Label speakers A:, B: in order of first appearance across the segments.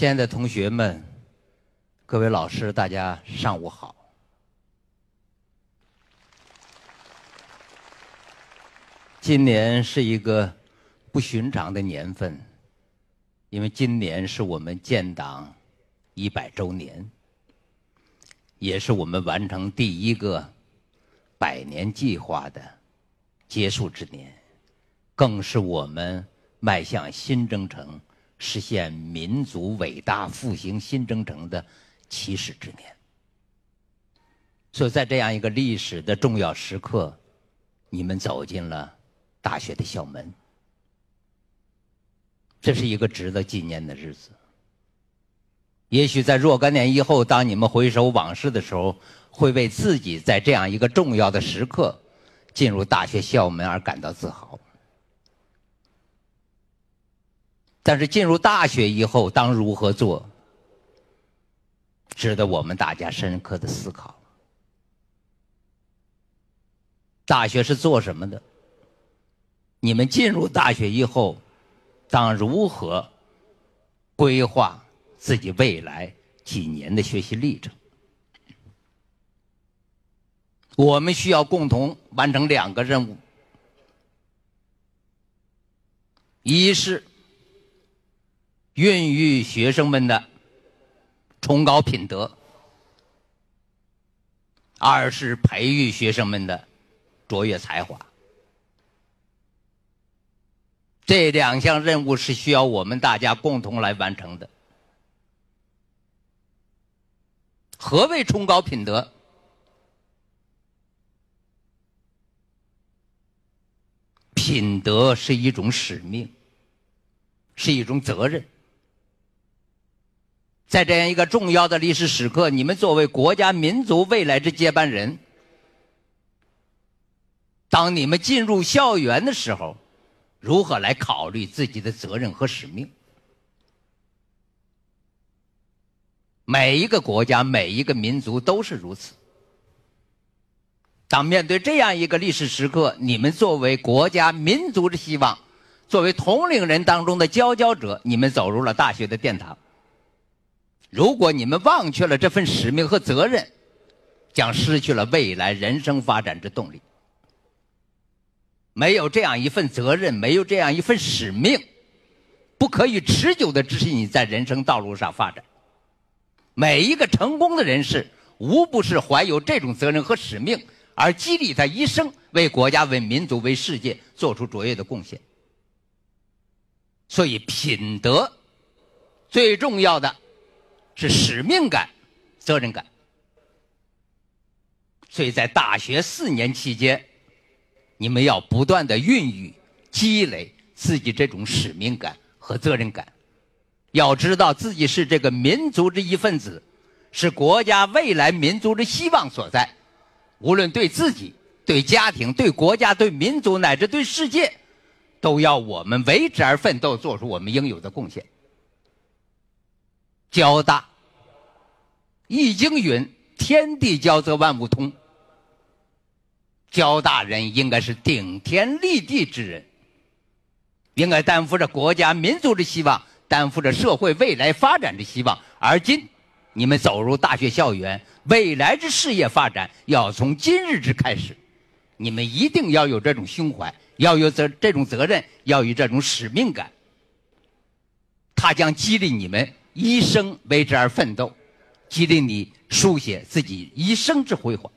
A: 亲爱的同学们，各位老师，大家上午好。今年是一个不寻常的年份，因为今年是我们建党一百周年，也是我们完成第一个百年计划的结束之年，更是我们迈向新征程、实现民族伟大复兴新征程的起始之年。所以在这样一个历史的重要时刻，你们走进了。大学的校门，这是一个值得纪念的日子。也许在若干年以后，当你们回首往事的时候，会为自己在这样一个重要的时刻进入大学校门而感到自豪。但是进入大学以后，当如何做，值得我们大家深刻的思考。大学是做什么的？你们进入大学以后，当如何规划自己未来几年的学习历程？我们需要共同完成两个任务：一是孕育学生们的崇高品德；二是培育学生们的卓越才华。这两项任务是需要我们大家共同来完成的。何谓崇高品德？品德是一种使命，是一种责任。在这样一个重要的历史时刻，你们作为国家民族未来之接班人，当你们进入校园的时候。如何来考虑自己的责任和使命？每一个国家、每一个民族都是如此。当面对这样一个历史时刻，你们作为国家、民族的希望，作为同龄人当中的佼佼者，你们走入了大学的殿堂。如果你们忘却了这份使命和责任，将失去了未来人生发展之动力。没有这样一份责任，没有这样一份使命，不可以持久的支持你在人生道路上发展。每一个成功的人士，无不是怀有这种责任和使命，而激励他一生为国家、为民族、为世界做出卓越的贡献。所以，品德最重要的是使命感、责任感。所以在大学四年期间。你们要不断的孕育、积累自己这种使命感和责任感，要知道自己是这个民族的一份子，是国家未来民族的希望所在。无论对自己、对家庭、对国家、对民族乃至对世界，都要我们为之而奋斗，做出我们应有的贡献。交大，《易经》云：“天地交，则万物通。”交大人应该是顶天立地之人，应该担负着国家民族的希望，担负着社会未来发展的希望。而今，你们走入大学校园，未来之事业发展要从今日之开始。你们一定要有这种胸怀，要有这这种责任，要有这种使命感。它将激励你们一生为之而奋斗，激励你书写自己一生之辉煌。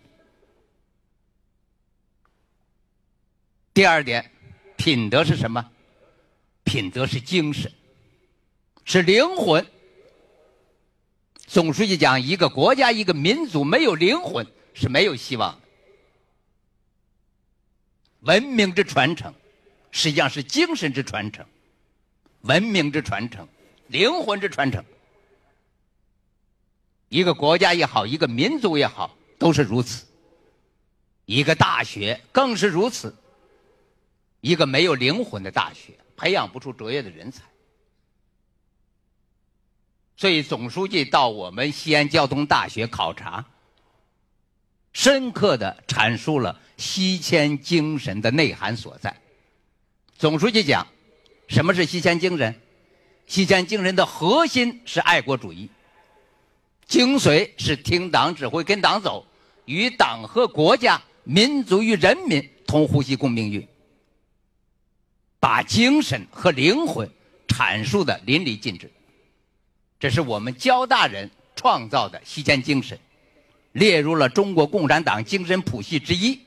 A: 第二点，品德是什么？品德是精神，是灵魂。总书记讲，一个国家、一个民族没有灵魂是没有希望的。文明之传承，实际上是精神之传承，文明之传承，灵魂之传承。一个国家也好，一个民族也好，都是如此。一个大学更是如此。一个没有灵魂的大学，培养不出卓越的人才。所以，总书记到我们西安交通大学考察，深刻的阐述了西迁精神的内涵所在。总书记讲，什么是西迁精神？西迁精神的核心是爱国主义，精髓是听党指挥、跟党走，与党和国家、民族与人民同呼吸共命运，把精神和灵魂阐述的淋漓尽致。这是我们交大人创造的西迁精神，列入了中国共产党精神谱系之一，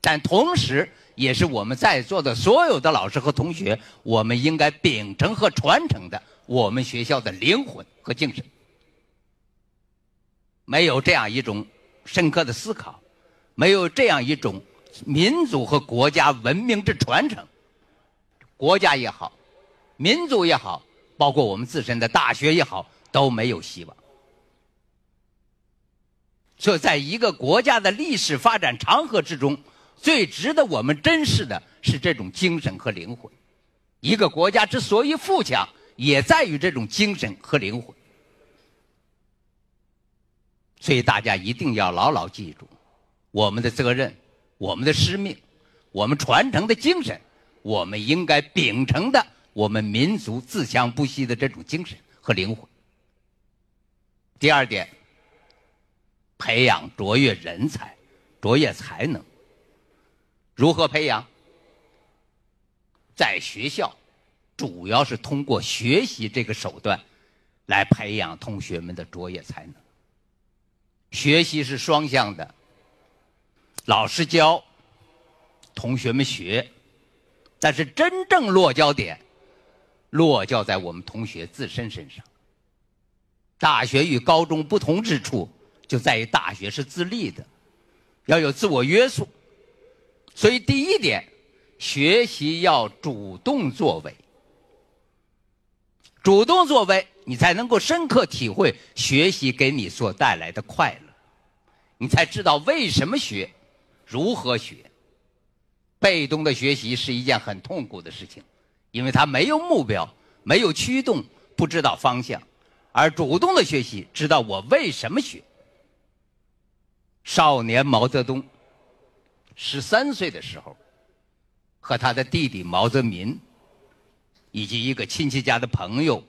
A: 但同时。也是我们在座的所有的老师和同学，我们应该秉承和传承的我们学校的灵魂和精神。没有这样一种深刻的思考，没有这样一种民族和国家文明之传承，国家也好，民族也好，包括我们自身的大学也好，都没有希望。所以，在一个国家的历史发展长河之中。最值得我们珍视的是这种精神和灵魂。一个国家之所以富强，也在于这种精神和灵魂。所以大家一定要牢牢记住，我们的责任、我们的使命、我们传承的精神，我们应该秉承的我们民族自强不息的这种精神和灵魂。第二点，培养卓越人才、卓越才能。如何培养？在学校，主要是通过学习这个手段，来培养同学们的卓越才能。学习是双向的，老师教，同学们学，但是真正落脚点，落脚在我们同学自身身上。大学与高中不同之处，就在于大学是自立的，要有自我约束。所以，第一点，学习要主动作为。主动作为，你才能够深刻体会学习给你所带来的快乐，你才知道为什么学，如何学。被动的学习是一件很痛苦的事情，因为它没有目标，没有驱动，不知道方向；而主动的学习，知道我为什么学。少年毛泽东。十三岁的时候，和他的弟弟毛泽民，以及一个亲戚家的朋友，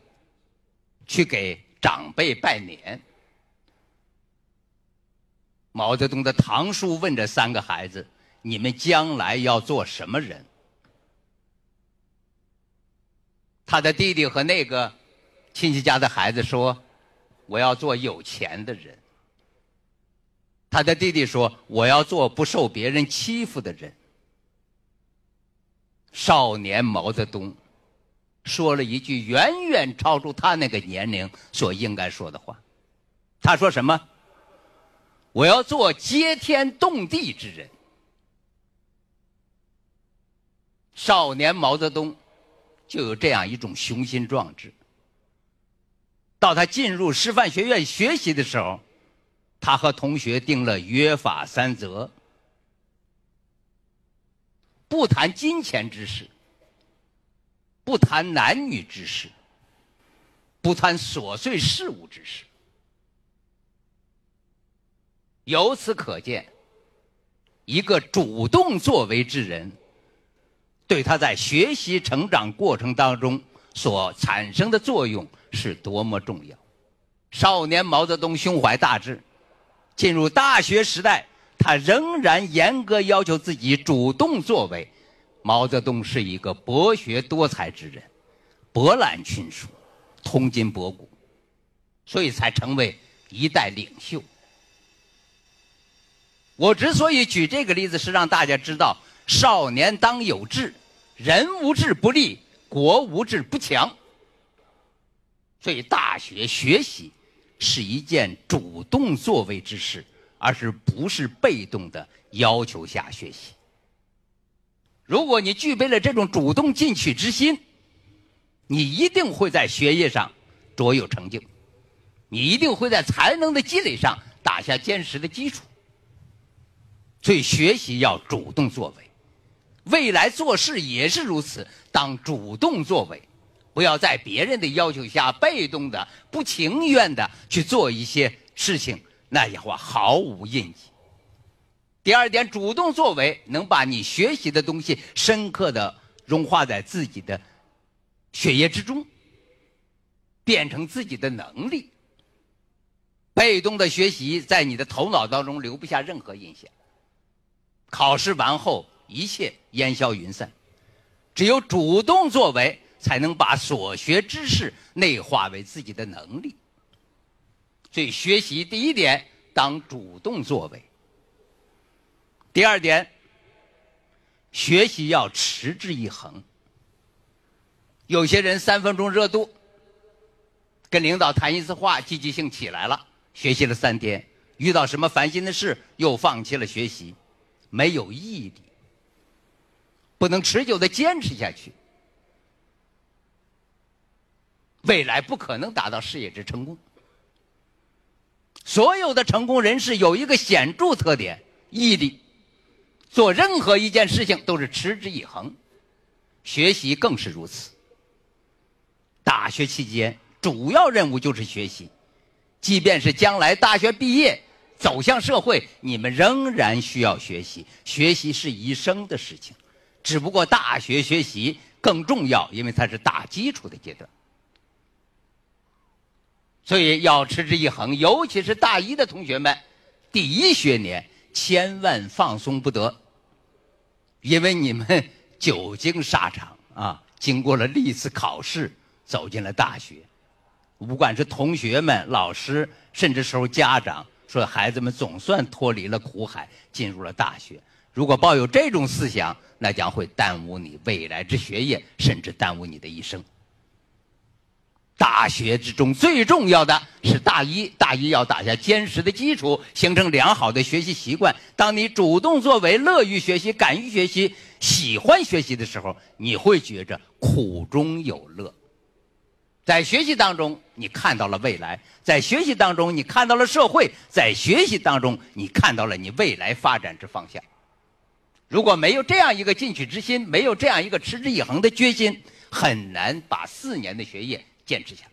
A: 去给长辈拜年。毛泽东的堂叔问这三个孩子：“你们将来要做什么人？”他的弟弟和那个亲戚家的孩子说：“我要做有钱的人。”他的弟弟说：“我要做不受别人欺负的人。”少年毛泽东说了一句远远超出他那个年龄所应该说的话。他说什么？“我要做接天动地之人。”少年毛泽东就有这样一种雄心壮志。到他进入师范学院学习的时候。他和同学定了约法三则：不谈金钱之事，不谈男女之事，不谈琐碎事物之事。由此可见，一个主动作为之人，对他在学习成长过程当中所产生的作用是多么重要。少年毛泽东胸怀大志。进入大学时代，他仍然严格要求自己主动作为。毛泽东是一个博学多才之人，博览群书，通今博古，所以才成为一代领袖。我之所以举这个例子，是让大家知道：少年当有志，人无志不立，国无志不强。所以大学学习。是一件主动作为之事，而是不是被动的要求下学习。如果你具备了这种主动进取之心，你一定会在学业上卓有成就，你一定会在才能的积累上打下坚实的基础。所以，学习要主动作为，未来做事也是如此，当主动作为。不要在别人的要求下被动的、不情愿的去做一些事情，那样话毫无印记。第二点，主动作为能把你学习的东西深刻的融化在自己的血液之中，变成自己的能力。被动的学习在你的头脑当中留不下任何印象。考试完后一切烟消云散，只有主动作为，才能把所学知识内化为自己的能力。所以，学习第一点当主动作为。第二点，学习要持之以恒。有些人三分钟热度，跟领导谈一次话，积极性起来了。学习了三天，遇到什么烦心的事又放弃了学习，没有毅力，不能持久的坚持下去，未来不可能达到事业之成功。所有的成功人士有一个显著特点：毅力。做任何一件事情都是持之以恒，学习更是如此。大学期间主要任务就是学习。即便是将来大学毕业走向社会，你们仍然需要学习。学习是一生的事情，只不过大学学习更重要，因为它是打基础的阶段。所以要持之以恒，尤其是大一的同学们，第一学年千万放松不得，因为你们久经沙场啊，经过了历次考试，走进了大学。不管是同学们、老师，甚至时候家长说，孩子们总算脱离了苦海，进入了大学。如果抱有这种思想，那将会耽误你未来之学业，甚至耽误你的一生。学之中最重要的是大一，大一要打下坚实的基础，形成良好的学习习惯。当你主动作为、乐于学习、敢于学习、喜欢学习的时候，你会觉着苦中有乐。在学习当中，你看到了未来；在学习当中，你看到了社会；在学习当中，你看到了你未来发展之方向。如果没有这样一个进取之心，没有这样一个持之以恒的决心，很难把四年的学业坚持下来。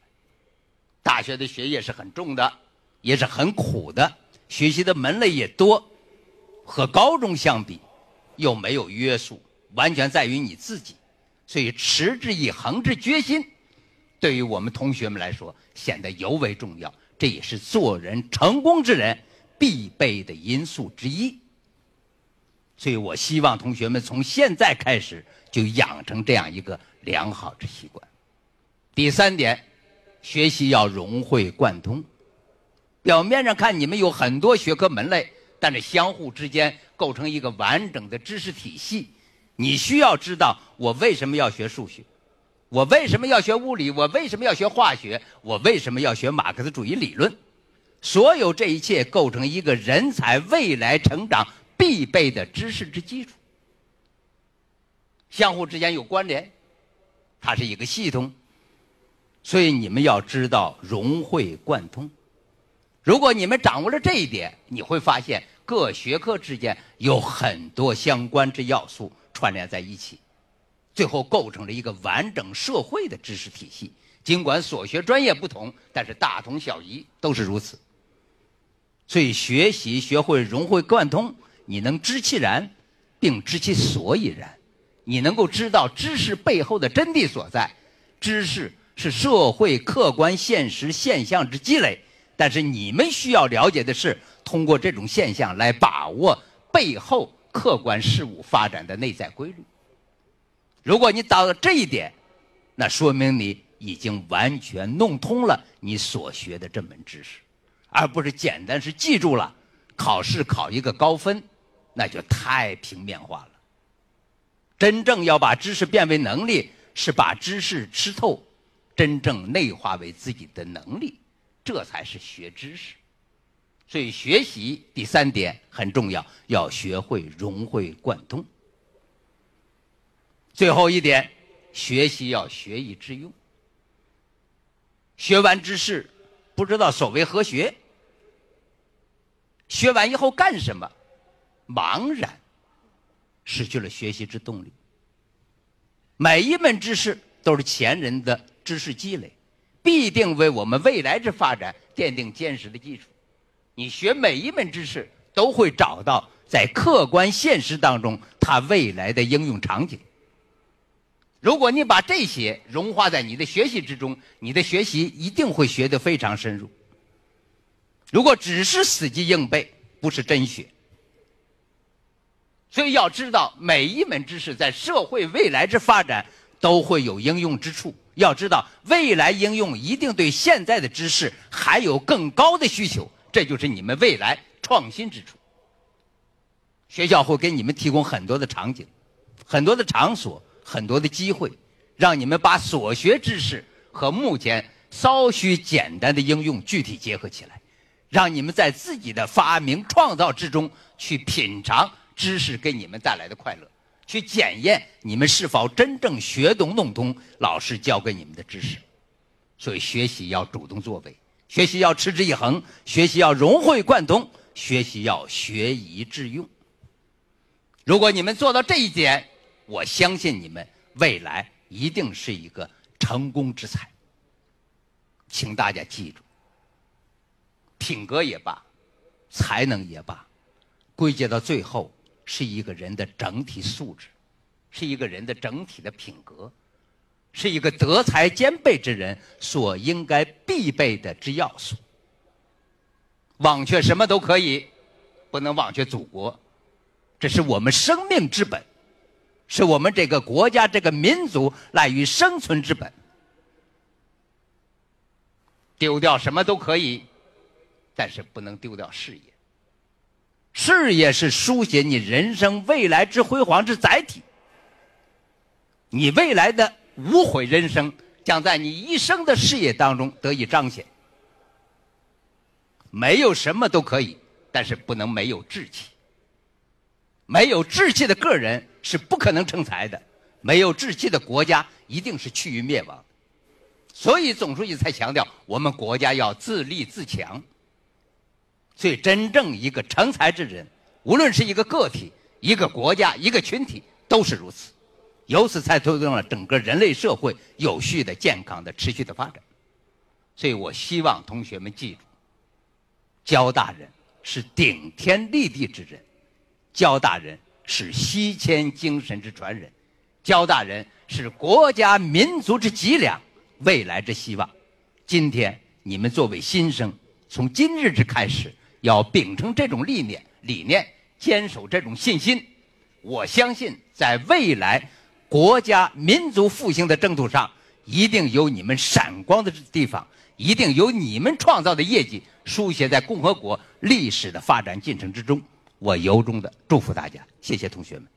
A: 大学的学业是很重的，也是很苦的，学习的门类也多，和高中相比，又没有约束，完全在于你自己。所以，持之以恒之决心。对于我们同学们来说，显得尤为重要。这也是做人成功之人必备的因素之一。所以我希望同学们从现在开始就养成这样一个良好之习惯。第三点，学习要融会贯通。表面上看你们有很多学科门类，但是相互之间构成一个完整的知识体系。你需要知道我为什么要学数学。我为什么要学物理？我为什么要学化学？我为什么要学马克思主义理论？所有这一切构成一个人才未来成长必备的知识之基础，相互之间有关联，它是一个系统。所以你们要知道融会贯通。如果你们掌握了这一点，你会发现各学科之间有很多相关之要素串联在一起。最后构成了一个完整社会的知识体系。尽管所学专业不同，但是大同小异，都是如此。所以学习学会融会贯通，你能知其然，并知其所以然。你能够知道知识背后的真谛所在。知识是社会客观现实现象之积累，但是你们需要了解的是，通过这种现象来把握背后客观事物发展的内在规律。如果你到了这一点，那说明你已经完全弄通了你所学的这门知识，而不是简单是记住了，考试考一个高分，那就太平面化了。真正要把知识变为能力，是把知识吃透，真正内化为自己的能力，这才是学知识。所以学习第三点很重要，要学会融会贯通。最后一点，学习要学以致用。学完知识，不知道所为何学；学完以后干什么，茫然，失去了学习之动力。每一门知识都是前人的知识积累，必定为我们未来之发展奠定坚实的基础。你学每一门知识，都会找到在客观现实当中它未来的应用场景。如果你把这些融化在你的学习之中，你的学习一定会学得非常深入。如果只是死记硬背，不是真学。所以要知道，每一门知识在社会未来之发展都会有应用之处。要知道，未来应用一定对现在的知识还有更高的需求，这就是你们未来创新之处。学校会给你们提供很多的场景、很多的场所、很多的机会，让你们把所学知识和目前稍许简单的应用具体结合起来，让你们在自己的发明创造之中去品尝知识给你们带来的快乐，去检验你们是否真正学懂弄通老师教给你们的知识。所以，学习要主动作为，学习要持之以恒，学习要融会贯通，学习要学以致用。如果你们做到这一点，我相信你们未来一定是一个成功之才。请大家记住，品格也罢，才能也罢，归结到最后是一个人的整体素质，是一个人的整体的品格，是一个德才兼备之人所应该必备的之要素。忘却什么都可以，不能忘却祖国。这是我们生命之本，是我们这个国家、这个民族赖于生存之本。丢掉什么都可以，但是不能丢掉事业。事业是书写你人生未来之辉煌之载体。你未来的无悔人生，将在你一生的事业当中得以彰显。没有什么都可以，但是不能没有志气。没有志气的个人是不可能成才的，没有志气的国家一定是趋于灭亡。所以总书记才强调，我们国家要自立自强。所以，真正一个成才之人，无论是一个个体、一个国家、一个群体，都是如此。由此才推动了整个人类社会有序的、健康的、持续的发展。所以我希望同学们记住，焦大人是顶天立地之人。焦大人是西迁精神之传人，焦大人是国家民族之脊梁，未来之希望。今天你们作为新生，从今日之开始，要秉承这种理念，理念坚守这种信心。我相信，在未来国家民族复兴的征途上，一定有你们闪光的地方，一定有你们创造的业绩，书写在共和国历史的发展进程之中。我由衷的祝福大家，谢谢同学们。